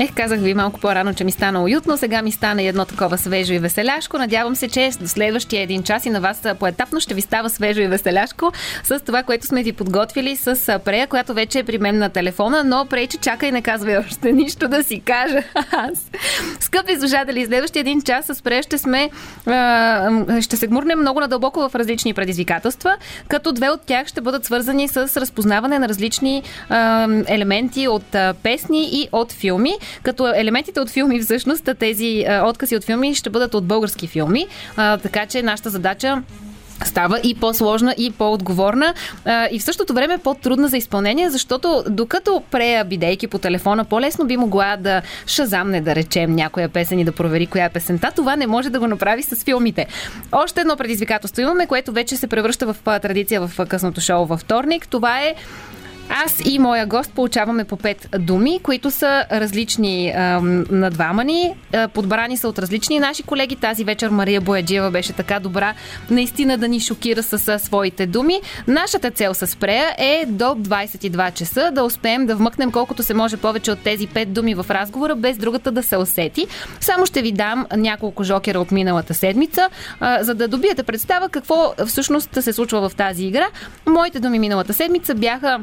Ех, казах ви малко по-рано, че ми стана уютно. Сега ми стана едно такова свежо и веселяшко. Надявам се, че до следващия един час и на вас поетапно ще ви става свежо и веселяшко с това, което сме ви подготвили с Прея, която вече е при мен на телефона, но Прей, че чака и не казва още нищо да си кажа. Скъпи слушатели, следващия един час с Прея ще сме ще се гмурнем много надълбоко в различни предизвикателства, като две от тях ще бъдат свързани с разпознаване на различни елементи от песни и от филми като елементите от филми всъщност, тези откази от филми ще бъдат от български филми, така че нашата задача става и по-сложна, и по-отговорна а, и в същото време по-трудна за изпълнение, защото докато прея, бидейки по телефона, по-лесно би могла да шазамне, да речем, някоя песен и да провери коя е песента, това не може да го направи с филмите. Още едно предизвикателство имаме, което вече се превръща в традиция в късното шоу във вторник. Това е аз и моя гост получаваме по пет думи, които са различни на двама ни. Подбрани са от различни наши колеги. Тази вечер Мария Бояджиева беше така добра наистина да ни шокира с, своите думи. Нашата цел с Прея е до 22 часа да успеем да вмъкнем колкото се може повече от тези пет думи в разговора, без другата да се усети. Само ще ви дам няколко жокера от миналата седмица, за да добиете представа какво всъщност се случва в тази игра. Моите думи миналата седмица бяха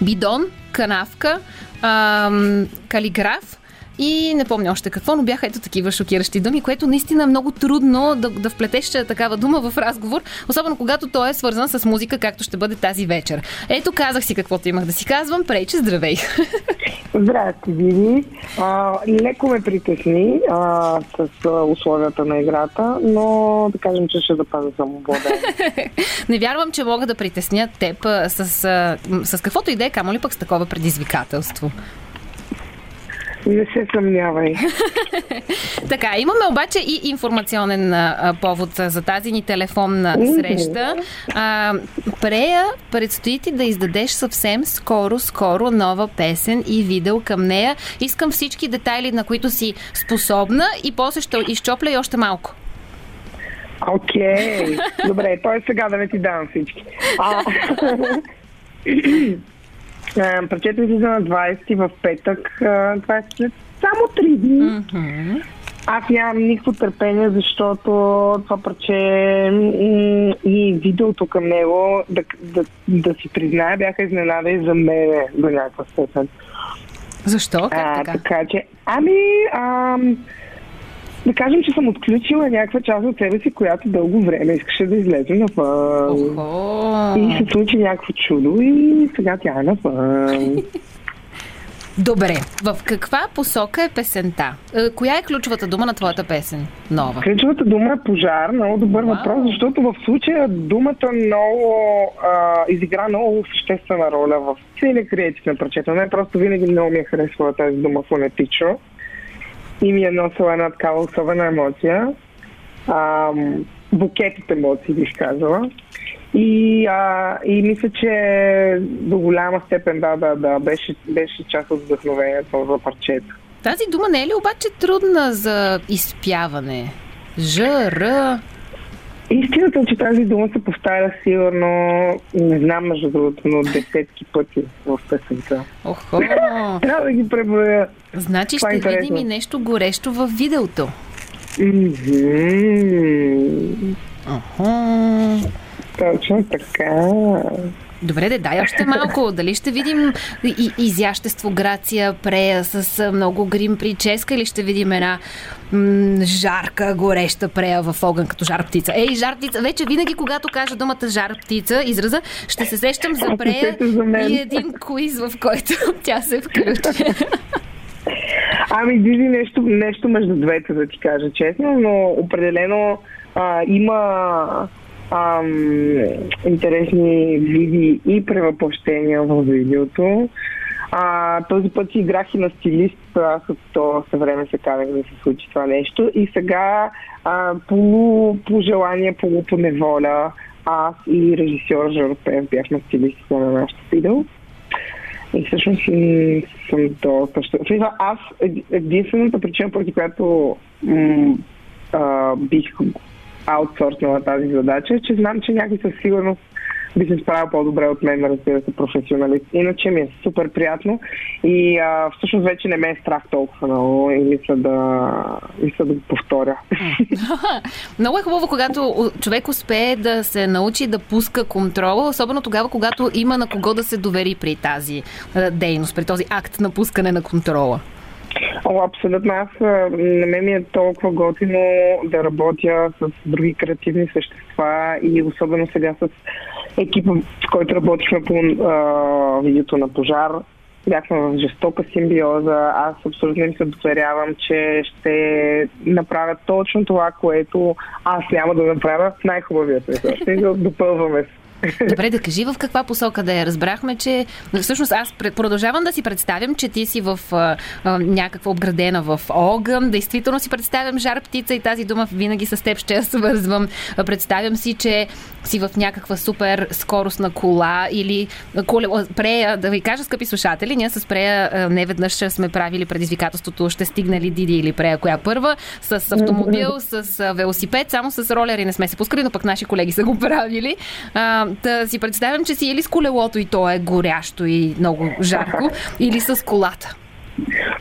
бидон, канавка, ам, калиграф и не помня още какво, но бяха ето такива шокиращи думи, което наистина е много трудно да, да вплетеш такава дума в разговор, особено когато той е свързан с музика, както ще бъде тази вечер. Ето казах си каквото имах да си казвам. Прейче, здравей! Здрасти. А, леко ме притесни а, с а, условията на играта, но да кажем, че ще запазя самовладение. не вярвам, че мога да притесня теб а, с, а, с каквото и да е, камо ли пък с такова предизвикателство. Не се съмнявай. така, имаме обаче и информационен а, повод за тази ни телефонна среща. А, Прея, предстои ти да издадеш съвсем скоро, скоро нова песен и видео към нея. Искам всички детайли, на които си способна и после ще изчопля и още малко. Окей. Okay. Добре, той сега да не ти давам всички. А... Прочето излиза на 20 в петък. Това е след само 3 дни. Mm-hmm. Аз нямам никакво търпение, защото това парче и видеото към него, да, да, да си призная, бяха изненада и за мен до някаква степен. Защо? Как а, така? така че, ами, ам, да кажем, че съм отключила някаква част от себе си, която дълго време искаше да излезе навън. И се случи някакво чудо и сега тя е навън. Добре, в каква посока е песента? Е, коя е ключовата дума на твоята песен? Нова. Ключовата дума е пожар. Много добър wow. въпрос, защото в случая думата много а, изигра много съществена роля в целия креатив на прочета. Не просто винаги много ми е харесвала тази дума фонетично и ми е носила една такава особена емоция. А, букет от емоции, бих казала. И, а, и мисля, че до голяма степен да, да, да, беше, беше част от вдъхновението за парчето. Тази дума не е ли обаче трудна за изпяване? Ж, Р... Истината е, че тази дума се повтаря сигурно, не знам между другото, но десетки пъти в песента. Охо! Трябва да ги преброя. Значи Това ще е видим и нещо горещо в видеото. Mm-hmm. Точно така. Добре, да дай още малко. Дали ще видим и, изящество, грация, прея с много грим прическа или ще видим една м- жарка, гореща прея в огън като жар птица? Ей, жар птица! Вече винаги, когато кажа думата жар птица, израза, ще се сещам за прея и един куиз, в който тя се включи. Ами, Диди, нещо, нещо между двете, да ти кажа честно, но определено а, има ам, интересни види и превъплъщения в видеото. А, този път играх и на стилист, аз от това време се казах да се случи това нещо. И сега а, полу по желание, полу по неволя, аз и режисьор Жорпев бяхме стилистите на нашото видео. И всъщност съм доста щастлива. Аз единствената причина, поради която м, а, бих аутсорснала тази задача, че знам, че някой със сигурност би се справил по-добре от мен, разбира се, професионалист. Иначе ми е супер приятно и а, всъщност вече не ме е страх толкова много и мисля да, мисля да го повторя. много е хубаво, когато човек успее да се научи да пуска контрола, особено тогава, когато има на кого да се довери при тази дейност, при този акт на пускане на контрола. О, абсолютно. Аз на мен ми е толкова готино да работя с други креативни същества и особено сега с екипа, с който работихме по а, видеото на пожар. Бяхме в жестока симбиоза. Аз абсолютно им се доверявам, че ще направят точно това, което аз няма да направя в най-хубавия смисъл. Ще допълваме. Добре, да кажи в каква посока да я разбрахме, че всъщност аз продължавам да си представям, че ти си в а, а, някаква обградена в огън. Действително си представям жар птица и тази дума винаги с теб ще я свързвам. Представям си, че си в някаква супер скоростна кола или коле, прея, да ви кажа, скъпи слушатели, ние с прея не веднъж сме правили предизвикателството, ще стигне ли Диди или прея коя първа, с автомобил, с велосипед, само с ролери не сме се пускали, но пък наши колеги са го правили. Да си представям, че си или с колелото и то е горящо и много жарко, или с колата.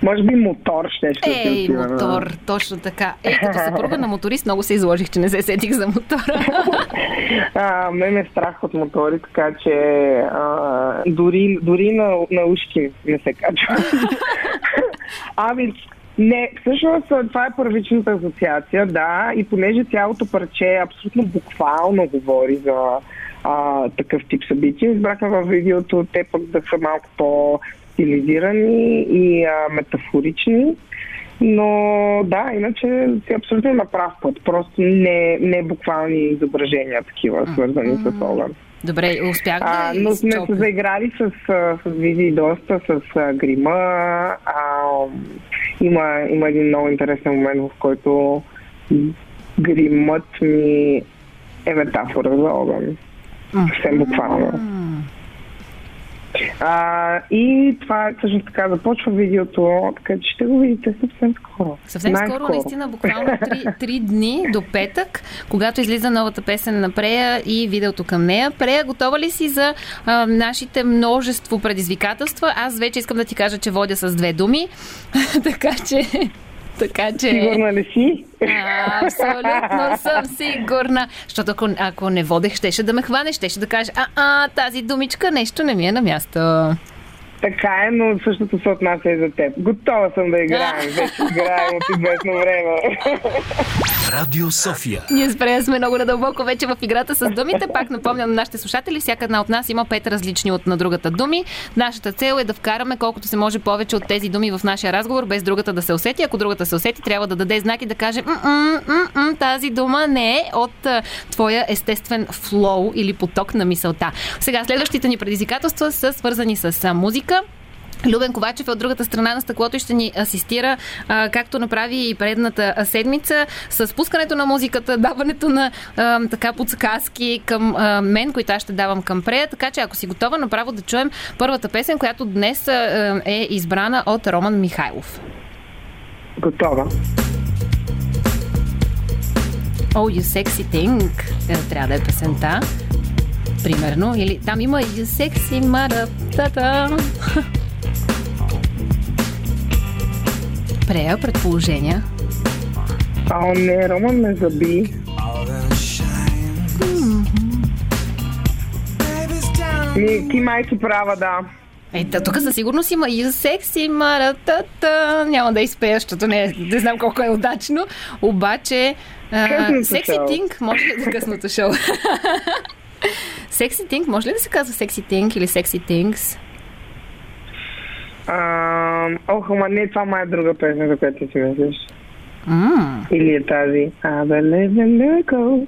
Може би мотор ще ще Ей, се мотор, точно така. Ей, като съпруга на моторист много се изложих, че не се сетих за мотора. а, мен е страх от мотори, така че а, дори, дори на, на ушки не се качва. ами, не, всъщност това е първичната асоциация, да, и понеже цялото парче абсолютно буквално говори за а, такъв тип събития. Избрахме във видеото те пък да са малко по-стилизирани и а, метафорични. Но да, иначе си абсолютно на прав път. Просто не, не буквални изображения такива, свързани mm-hmm. с огън. Добре, успях да а, Но сме се заиграли с, с визии доста, с а, грима. А, има, има един много интересен момент, в който гримът ми е метафора за огън. Съвсем буквално. А, и това всъщност така започва видеото, така че ще го видите съвсем скоро. Съвсем скоро, наистина, буквално 3, 3 дни до петък, когато излиза новата песен на Прея и видеото към нея. Прея, готова ли си за а, нашите множество предизвикателства? Аз вече искам да ти кажа, че водя с две думи, така че така че... Сигурна ли си? А, абсолютно съм сигурна. Защото ако, ако не водех, щеше да ме хване, щеше да каже, а, а, тази думичка нещо не ми е на място. Така е, но същото се отнася и за теб. Готова съм да играем. Вече играем от известно време. Радио София. Ние спрея сме много надълбоко вече в играта с думите. Пак напомням на нашите слушатели, всяка една от нас има пет различни от на другата думи. Нашата цел е да вкараме колкото се може повече от тези думи в нашия разговор, без другата да се усети. Ако другата се усети, трябва да даде знак и да каже тази дума не е от твоя естествен флоу или поток на мисълта. Сега, следващите ни предизвикателства са свързани с музика. Любен Ковачев е от другата страна на стъклото и ще ни асистира, а, както направи и предната седмица, с пускането на музиката, даването на а, така подсказки към а, мен, които аз ще давам към Прея. Така че ако си готова, направо да чуем първата песен, която днес а, е избрана от Роман Михайлов. Готова. Oh, you sexy thing. Е, трябва да е песента. Примерно. Или там има You sexy mother. Прея предположения. А, не, Роман ме заби. Ми, ти майки права, да. Ето, тук със сигурност има и секси маратата. Няма да изпея, защото не, не знам колко е удачно. Обаче, секси тинг, може ли да късното шоу? секси тинг, може ли да се казва секси тинг или секси тингс? Ох, ама не, това май е друга песен, за която си мислиш. Mm. Или е тази I believe in.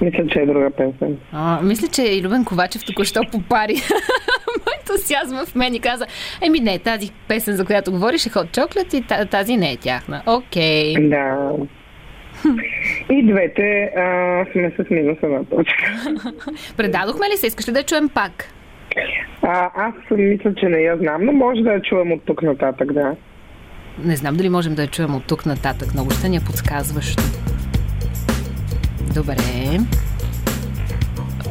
Мисля, че е друга песен. А, мисля, че и Любен Ковачев току-що попари ентусиазма в мен и каза, еми не, тази песен, за която говориш е Hot Chocolate и тази не е тяхна. Окей. Okay. Да. И двете а, сме с минус една точка. Предадохме ли се? Искаш ли да чуем пак? А, аз мисля, че не я знам, но може да я чуем от тук нататък, да. Не знам дали можем да я чуем от тук нататък. Много ще ни я подсказваш. Добре.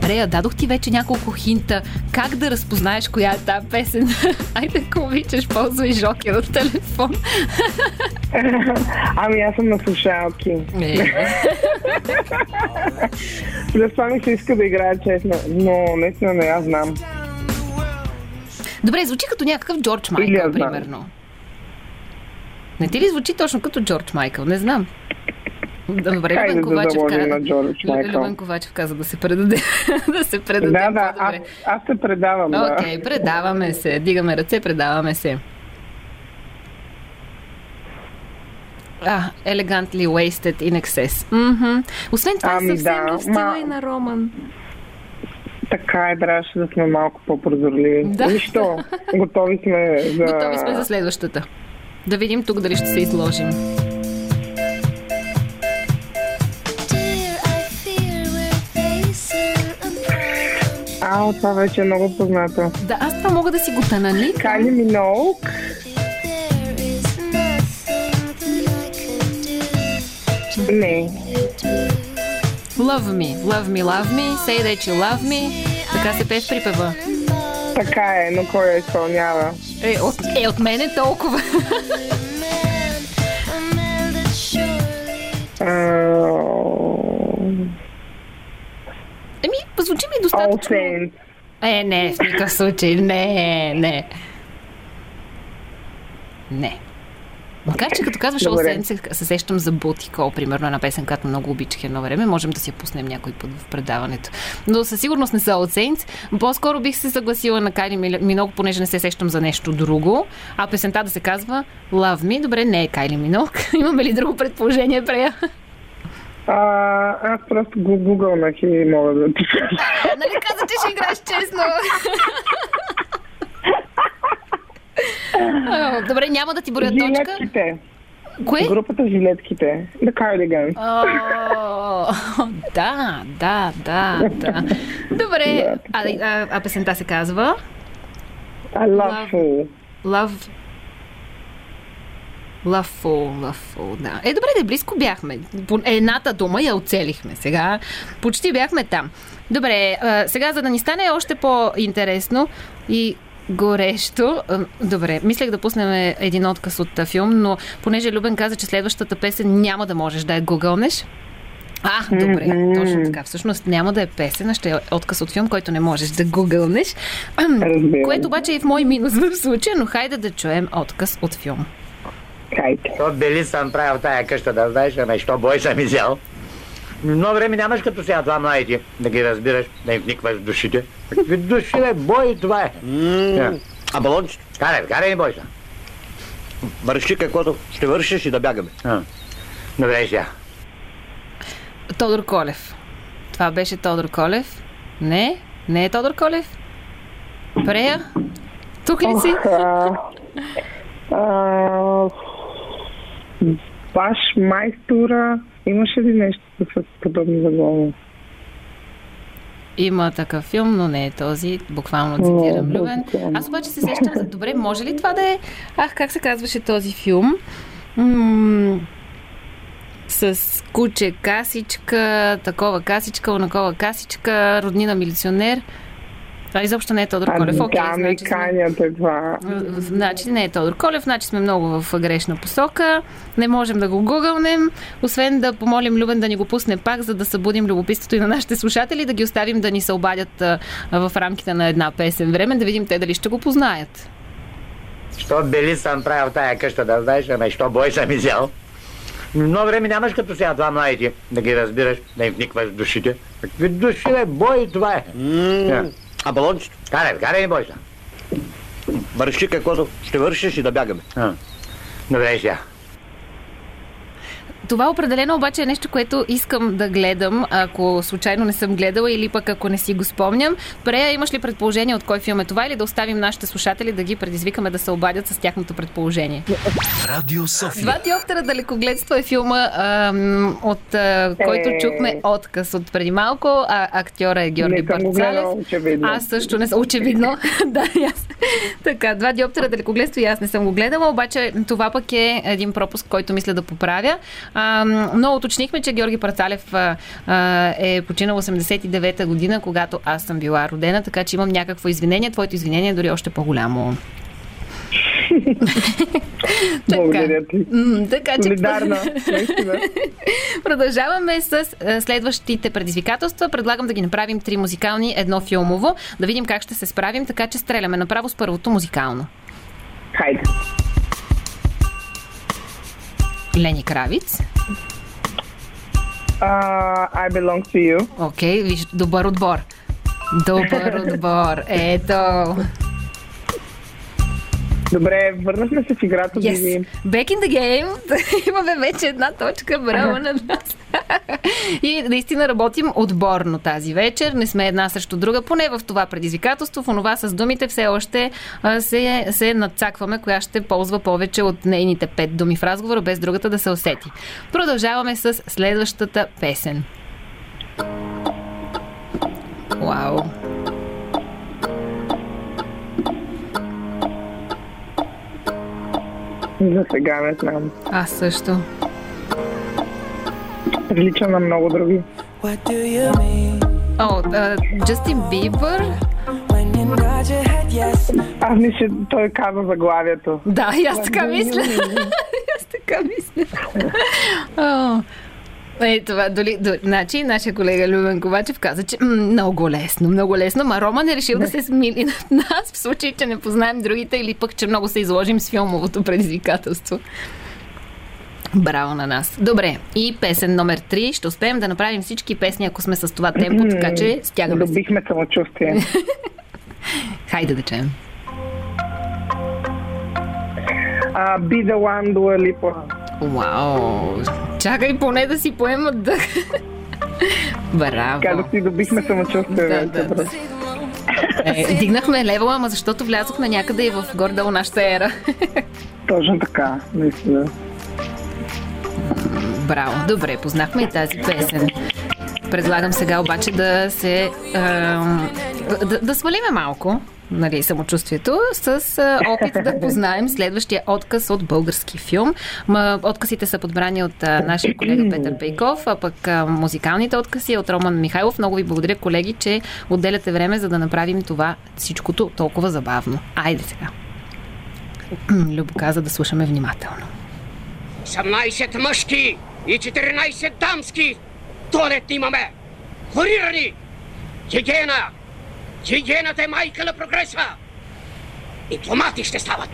Рея, дадох ти вече няколко хинта как да разпознаеш коя е тази песен. Айде, ако обичаш, ползвай жокера от телефон. ами аз съм на слушалки. Е. това ми се иска да играя честно, но наистина не я знам. Добре, звучи като някакъв Джордж Майкъл, примерно. Не ти ли звучи точно като Джордж Майкъл? Не знам. Добре, Любен Ковачев, да каза, на Джордж Любен Ковачев каза да се предаде. да се предаде. Да, да, аз, аз се предавам. Окей, да. okay, предаваме се. Дигаме ръце, предаваме се. А, Elegantly Wasted in Excess. Mm-hmm. Освен това ами, съвсем да, в стила ма... и на Роман. Така е, трябваше да сме малко по-прозорливи. Да. Нищо, готови сме за... Готови сме за следващата. Да видим тук дали ще се изложим. А, това вече е много познато. Да, аз това мога да си го танали. Кали Миноук. Не. Love me, love me, love me, say that you love me. Така се пее в припева. Така е, но кой я изпълнява? Е, от, е, от мен е толкова. Еми, ми достатъчно. Е, не, в никакъв случай. Не, не. Не. Макар, че като казваш All се, се сещам за Ботикол, примерно една песен, която много обичах едно време. Можем да си я пуснем някой път в предаването. Но със сигурност не са All Saints. По-скоро бих се съгласила на Кайли Миног, понеже не се сещам за нещо друго. А песента да се казва Love Me. Добре, не е Кайли Миног. Имаме ли друго предположение, Прея? А, аз просто го гугълнах и мога да ти ще играеш честно? Добре, няма да ти боря точка. Жилетките. Кое? Групата Жилетките. The Cardigans. да, да, да, да. Добре. А, а, а песента се казва? I love you. Love Лафо, лафо, да. Е, добре, да близко бяхме. Едната дума я оцелихме. Сега почти бяхме там. Добре, сега за да ни стане още по-интересно и горещо. Добре, мислех да пуснем един отказ от филм, но понеже Любен каза, че следващата песен няма да можеш да я гугълнеш, а, добре, mm-hmm. точно така. Всъщност няма да е песен, ще е отказ от филм, който не можеш да гугълнеш. Което обаче е в мой минус в случая, но хайде да чуем отказ от филм. Хайде. То бели съм правил тая къща, да знаеш, ама що бой съм изял. Много време нямаш като сега това младите, да ги разбираш, да им вникваш в душите. Какви души, бе, бой, това е. А балончето? Карай, карай, не бойся. Върши каквото ще вършиш и да бягаме. Добре, сега. Тодор Колев. Това беше Тодор Колев. Не, не е Тодор Колев. Прея? Тук ли си? Баш майстора. Имаше ли нещо с подобно заглавие? Има такъв филм, но не е този. Буквално цитирам Любен. Аз обаче се сещам за добре. Може ли това да е... Ах, как се казваше този филм? М- с куче касичка, такова касичка, онакова касичка, роднина милиционер. Това изобщо не е Тодор Колев. Окей, да, значи, сме... това. Значи не е Тодор Колев, значи сме много в грешна посока. Не можем да го гугълнем, освен да помолим Любен да ни го пусне пак, за да събудим любопитството и на нашите слушатели, да ги оставим да ни се обадят в рамките на една песен време, да видим те дали ще го познаят. Що бели съм правил тая къща, да знаеш, ама що бой съм изял. Много време нямаш като сега това младите, да ги разбираш, да им вникваш в душите. Какви души, бе, бой, това е. А балончето? Карай, карай, не бойся. Върши каквото ще вършиш и да бягаме. Добре, сега. Това определено обаче е нещо, което искам да гледам, ако случайно не съм гледала или пък ако не си го спомням. Прея, имаш ли предположение от кой филм е това или да оставим нашите слушатели да ги предизвикаме да се обадят с тяхното предположение? Радио София. Два диоптера далекогледство е филма, ам, от а, който Е. чухме отказ от преди малко, а актьора е Георги очевидно. Аз също не съм. Очевидно. да, аз. Така, два диоптера далекогледство и аз не съм го гледала, обаче това пък е един пропуск, който мисля да поправя. А, но уточнихме, че Георги Парцалев а, е починал 89-та година, когато аз съм била родена, така че имам някакво извинение. Твоето извинение е дори още по-голямо. Благодаря ти. Така че Солидарна. Продължаваме с следващите предизвикателства. Предлагам да ги направим три музикални, едно филмово. Да видим как ще се справим, така че стреляме направо с първото музикално. Хайде. Лени Кравиц. Uh, I belong to you. Окей, виж, добър отбор. Добър отбор. Ето. Добре, върнахме се в играта. Yes. Биби. Back in the game. Имаме вече една точка. Браво на нас. И наистина работим отборно тази вечер. Не сме една срещу друга. Поне в това предизвикателство. В онова с думите все още се, се надцакваме, коя ще ползва повече от нейните пет думи в разговора, без другата да се усети. Продължаваме с следващата песен. Вау. За сега не знам. Аз също. Прилича на много други. О, Джастин Бибър. Аз мисля, той каза заглавието. Да, и аз така мисля. аз така мисля. О, Е, това, доли, до, значи, нашия колега Любен Ковачев каза, че м, много лесно, много лесно, ма Роман е решил да се смили над нас в случай, че не познаем другите или пък, че много се изложим с филмовото предизвикателство. Браво на нас. Добре, и песен номер 3. Ще успеем да направим всички песни, ако сме с това темпо, така че стягаме. Добихме самочувствие. Хайде да чуем. Uh, be the one, Dua Lipa. Вау! Чакай поне да си поемат дъх. Браво! Казах си, добихме самочувствие. Да, да, да. Е, дигнахме левела, ама защото влязохме някъде и в гордо нашата ера. Точно така, наистина. Браво! Добре, познахме и тази песен. Предлагам сега обаче да се... ам, да, да свалиме малко нали, самочувствието с а, опит да познаем следващия отказ от български филм. Ма, отказите са подбрани от а, нашия колега Петър Пейков, а пък а, музикалните откази от Роман Михайлов. Много ви благодаря, колеги, че отделяте време, за да направим това всичкото толкова забавно. Айде сега. Любо каза да слушаме внимателно. 18 мъжки и 14 дамски туалетни имаме. Хорирани! Хигиена! Хигиената е майка на прогреса! Дипломати ще стават!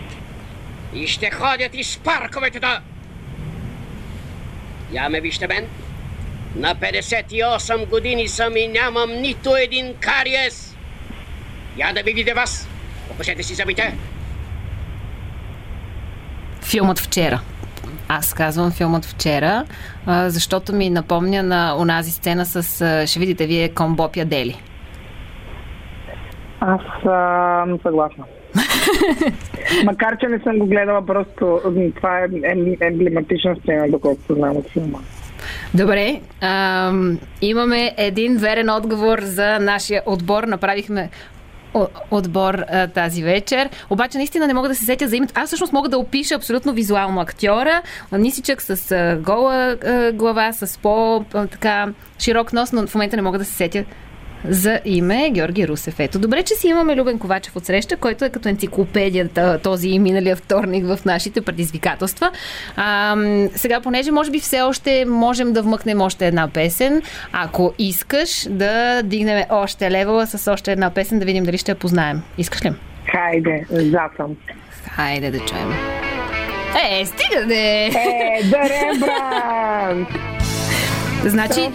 И ще ходят из парковете да... Я ме вижте мен. На 58 години съм и нямам нито един кариес. Я да ви видя вас. Покажете си зъбите. Филмът вчера. Аз казвам филмът вчера, а, защото ми напомня на онази сцена с, а, ще видите вие, комбоп ядели. Аз съм съгласна. Макар, че не съм го гледала, просто това е ем- емблематична сцена, доколкото знам от филма. Добре, ам, имаме един верен отговор за нашия отбор. Направихме отбор а, тази вечер. Обаче наистина не мога да се сетя за името. Аз всъщност мога да опиша абсолютно визуално актьора. Нисичък с а, гола а, глава, с по-така широк нос, но в момента не мога да се сетя за име Георги Русев. Ето, добре, че си имаме Любен Ковачев от среща, който е като енциклопедията този и миналия вторник в нашите предизвикателства. А, сега, понеже може би все още можем да вмъкнем още една песен, ако искаш да дигнем още левела с още една песен, да видим дали ще я познаем. Искаш ли? Хайде, за съм. Хайде да чуем. Е, стига де! Е, да Рембрандт! Значи,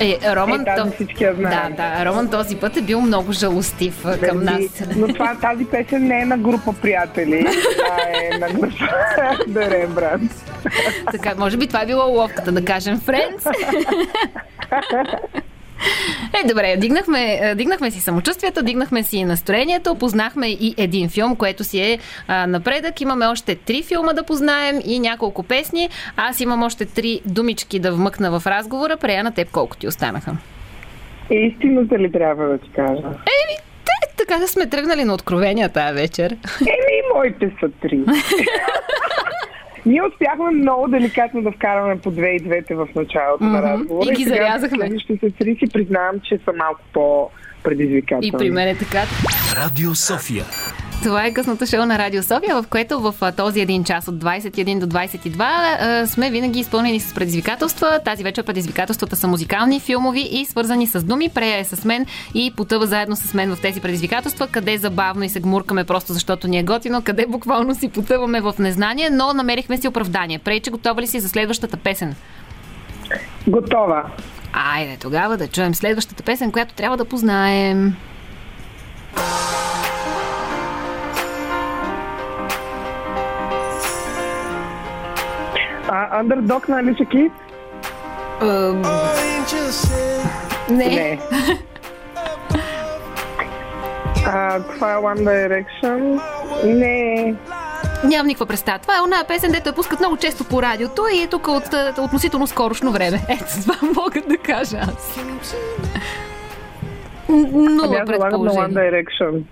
Е, Роман, Е, то... всички я да, знаем. да, Роман този път е бил много жалостив а, към нас. Но това, тази песен не е на група приятели, а е на група The Rembrandt. Така, може би това е било ловката, да кажем Friends. Е, добре, дигнахме, е, дигнахме си самочувствието, дигнахме си настроението, познахме и един филм, което си е а, напредък. Имаме още три филма да познаем и няколко песни. Аз имам още три думички да вмъкна в разговора. Прея на теб колко ти останаха? Истината ли трябва да ти кажа? Еми, те, така да сме тръгнали на откровения тази вечер. Еми, моите са три. Ние успяхме много деликатно да вкараме по две и двете в началото на Мгм. разговора. И ги зарязахме. Следващите три си признавам, че са малко по-предизвикателни. И при мен е така. Радио София. Това е късното шоу на Радио София, в което в този един час от 21 до 22 а, сме винаги изпълнени с предизвикателства. Тази вечер предизвикателствата са музикални, филмови и свързани с думи. Прея е с мен и потъва заедно с мен в тези предизвикателства, къде забавно и се гмуркаме просто защото ни е готино, къде буквално си потъваме в незнание, но намерихме си оправдание. Прейче, готова ли си за следващата песен? Готова. Айде тогава да чуем следващата песен, която трябва да познаем. Underdog на Алиша Кит? Ам, не. Не. А, това е One Direction? Не. Нямам никаква представа. Това е една песен, дето я пускат много често по радиото и е тук от а, относително скорошно време. Ето, това мога да кажа аз. Ами Нула залагам на One предположение. Direction.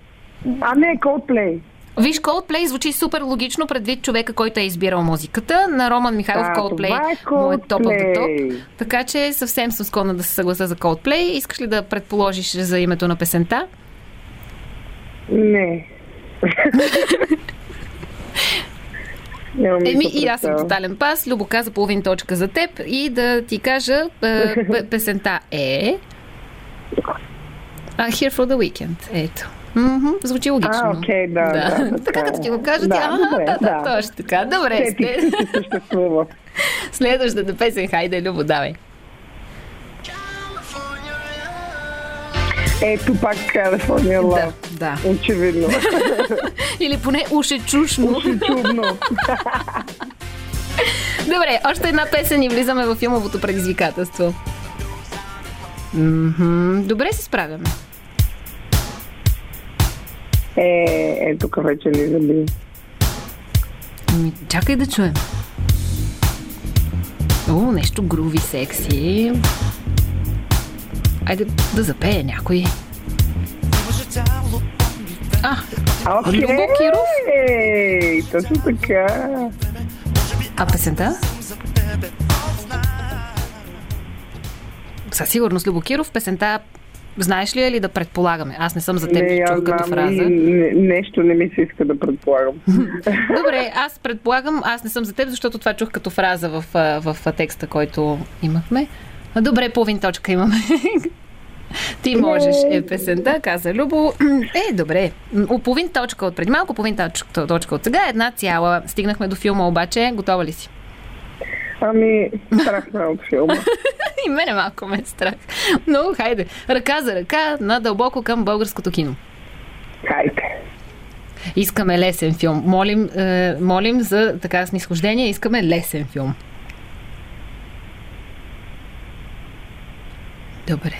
А, не, Coldplay. Виж, Coldplay звучи супер логично предвид човека, който е избирал музиката. На Роман Михайлов А, Coldplay е му е топ от топ. Coldplay. Така че съвсем съм склонна да се съгласа за Coldplay. Искаш ли да предположиш за името на песента? Не. Еми и аз съм тотален пас. Любо каза половин точка за теб и да ти кажа е, песента е а, Here for the Weekend. Ето. Мгм, звучи логично. А, окей, да, да, да, така така като ти го кажа, Да, ага, добре, да, да, да. точно така. Добре, съществува. следващата песен, хайде, Любо, давай. Ето пак California Love. Да, да. Очевидно. Или поне уше чушно. Чудно. Добре, още една песен и влизаме в филмовото предизвикателство. Добре се справяме. Е, е, тук вече ни заби. Ами, чакай да чуем. О, нещо груви, секси. Айде да запее някой. А, Окей. Любо Киров? Ей, точно така. а песента? Със сигурност Любо Киров. Песента знаеш ли я или да предполагаме? Аз не съм за теб, Не, чух като фраза. не, нещо не ми се иска да предполагам. Добре, аз предполагам, аз не съм за теб, защото това чух като фраза в, в, а, текста, който имахме. Добре, половин точка имаме. Ти можеш е песента, каза Любо. Е, добре. Половин точка от преди малко, половин точка, точка от сега, една цяла. Стигнахме до филма обаче. Готова ли си? Ами, страх ме от филма. И мене малко ме е страх. Но, хайде. Ръка за ръка, надълбоко към българското кино. Хайде. Искаме лесен филм. Молим, е, молим за така снисхождение. Искаме лесен филм. Добре.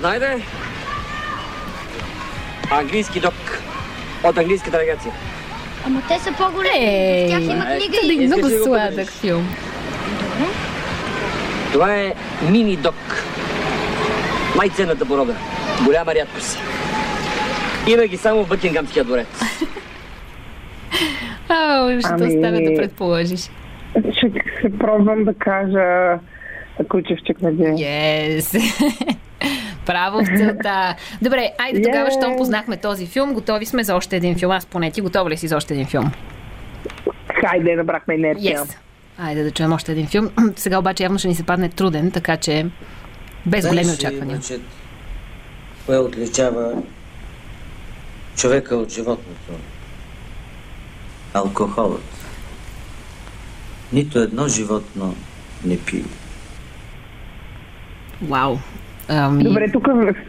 Найде! Английски док от английска делегация. Ама те са по-големи. Е, В тях има книга и... Искаш много сладък филм. Това е мини док. Най-ценната порода. Голяма рядкост. Има ги само в Бъкингамския дворец. А, ще Ами- да предположиш. Ще се пробвам да кажа Кучевчик на ден. Yes. Право в целта. Добре, айде тогава, Yeah. щом познахме този филм, готови сме за още един филм. Аз поне ти готова ли си за още един филм? Хайде, набрахме инерция. Yes. Айде да чуем още един филм. Сега обаче явно ще ни се падне труден, така че без големи Знаеш ли, очаквания. Мъчет, кое отличава човека от животното? Алкохолът. Нито едно животно не пие. Вау. Ами... Добре, тук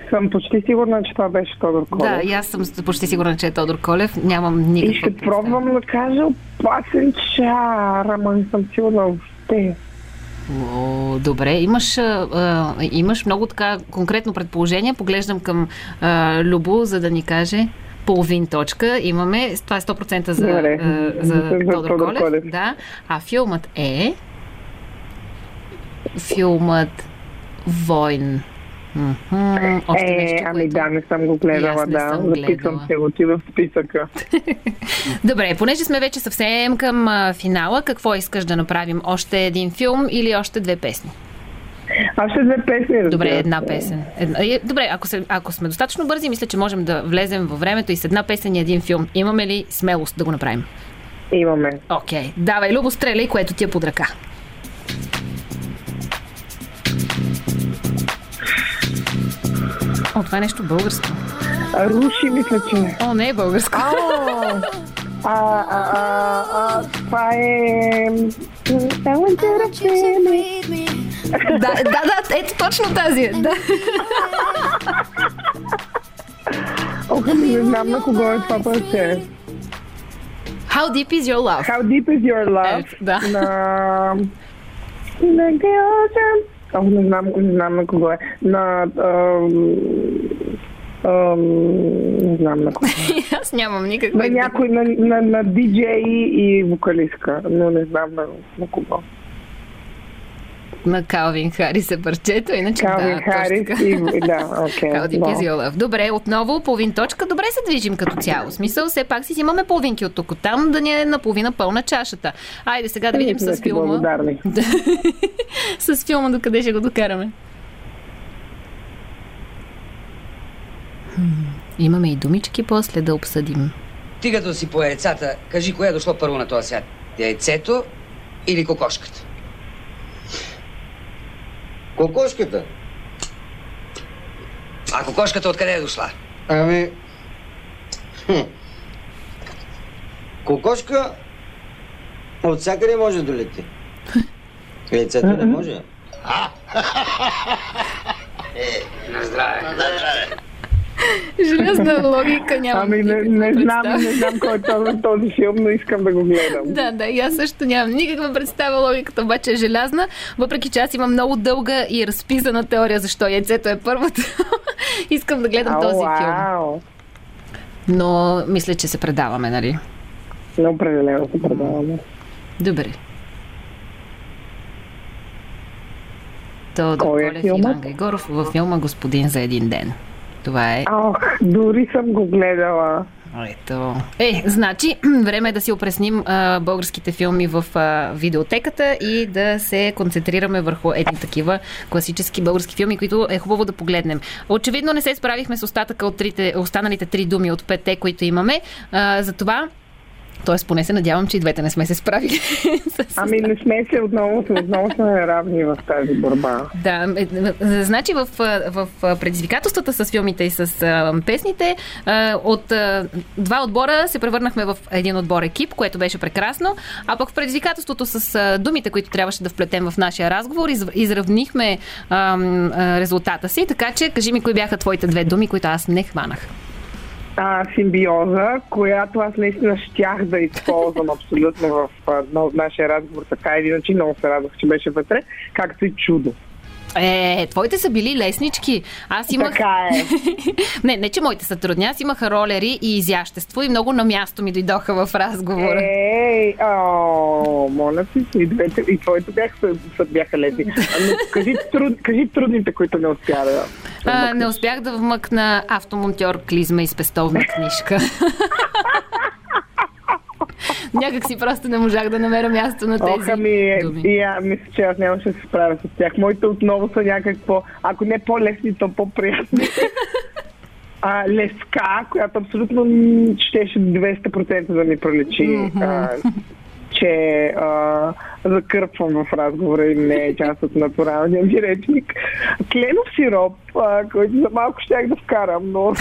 съм почти сигурна, че това беше Тодор Колев. Да, и аз съм почти сигурна, че е Тодор Колев. Нямам И никаква ще представа. пробвам да кажа опасен чар, ама не съм сигурна въобще. О, добре, имаш, а, имаш много така конкретно предположение. Поглеждам към а, Любо, за да ни каже половин точка. Имаме, това е 100% за, Добре. а, за, За Тодор, Тодор Колев. Колев. Да. А филмът е филмът Войн. Мгм, Още е, нещо, ами което... да, не съм го гледала, да. съм Записвам се го ти в списъка. Добре, понеже сме вече съвсем към а, финала, какво искаш да направим? Още един филм или още две песни? Още две песни, Добре, една песен. Една, е, добре, ако, се, ако сме достатъчно бързи, мисля, че можем да влезем във времето и с една песен и един филм. Имаме ли смелост да го направим? Имаме. Окей, давай, Любо, стреляй, което ти е под ръка. О, това е нещо българско. Руши, мисля, че. О, не е българско. А, а, а, а, това е... да, да, да, ето точно тази е. Да. Ох, ами не знам на кого е това парче. How deep is your love? How deep is your love? Ето, да. На... На Георгиан. Ох, не знам, не знам на кого е. На... ам, ам, не знам на кого. Аз нямам никаква На някой, на, на, на диджей и вокалистка, но не знам на, на кого. На Калвин Харис е парчето, иначе Калвин да, Харис и... Да, да. is your love? Добре, отново половин точка. Добре се движим като цяло. В Смисъл, все пак си взимаме половинки от тук там, да ни е наполовина пълна чашата. Айде сега да видим Ние сме с филма. благодарни. с филма докъде ще го докараме. Имаме и думички после да обсъдим. Ти като си по яйцата, кажи кое е дошло първо на този свят. Яйцето или кокошката? Кокошката. А кокошката откъде е дошла? Ами... Хм. Кокошка от всякъде може да лети. Яйцето не може. На здраве. Железна логика нямам. Ами не, не знам, не знам кой е този, този филм, но искам да го гледам. Да, да, и аз също нямам никаква представа. Логиката обаче е желязна, въпреки че аз имам много дълга и разписана теория защо яйцето е първото. Искам да гледам Ау, този филм. Но мисля, че се предаваме, нали? Но определено се предаваме. Добре. Тодор Кой е Колев и? Иван Григоров във филма Господин за един ден. Това е. Ох, дори съм го гледала. Ето. Е, значи, време е да си опресним а, българските филми в а, видеотеката и да се концентрираме върху едни такива класически български филми, които е хубаво да погледнем. Очевидно не се справихме с остатъка от трите, останалите три думи от петте, които имаме. А, затова Тоест, поне се надявам, че и двете не сме се справили. Ами не сме се отново, отново сме равни в тази борба. Да, е, е, значи в, в предизвикателствата с филмите и с песните от два отбора се превърнахме в един отбор екип, което беше прекрасно, а пък в предизвикателството с думите, които трябваше да вплетем в нашия разговор, из, изравнихме резултата си, така че кажи ми кои бяха твоите две думи, които аз не хванах. А, симбиоза, която аз наистина щях да използвам абсолютно в а, на- нашия разговор, така или иначе много се радвах, че беше вътре, както и чудо. Е, твоите са били леснички. Аз имах... Така е. не, не, че моите са трудни. Аз имах ролери и изящество и много на място ми дойдоха в разговора. Ей, о, моля ти, и, двете, и твоите бяха, бяха лесни. Ами, кажи, труд, кажи трудните, които не успя да... А, не успях да вмъкна автомонтьор, клизма и спестовна книжка. Някак си просто не можах да намеря място на тези Ох, ами, думи. и а, мисля, че аз нямаше да се справя с тях. Моите отново са някакво, ако не по-лесни, то по-приятни. А, леска, която абсолютно щеше 200% да ми проличи. А, че а, закърпвам в разговора и не е част от натуралния ми речник. Кленов сироп, а, който за малко щях да вкарам, но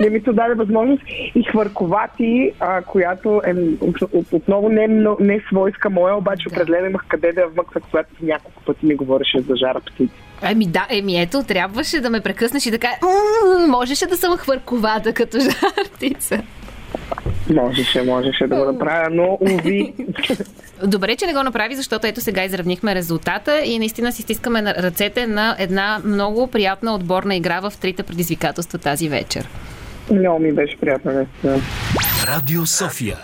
не ми се даде възможност. И хвърковати, а, която е от- отново не, не е свойска моя, обаче определено имах къде да я вмъквах, когато няколко пъти ми говореше за жара птици. Еми да, еми ето, трябваше да ме прекъснеш и «М, можеше да съм хвърковата като жар птица. Можеше, можеше да го направя, но уви. Добре, че не го направи, защото ето сега изравнихме резултата и наистина си стискаме на ръцете на една много приятна отборна игра в трите предизвикателства тази вечер. Много ми беше приятно, наистина. Радио София.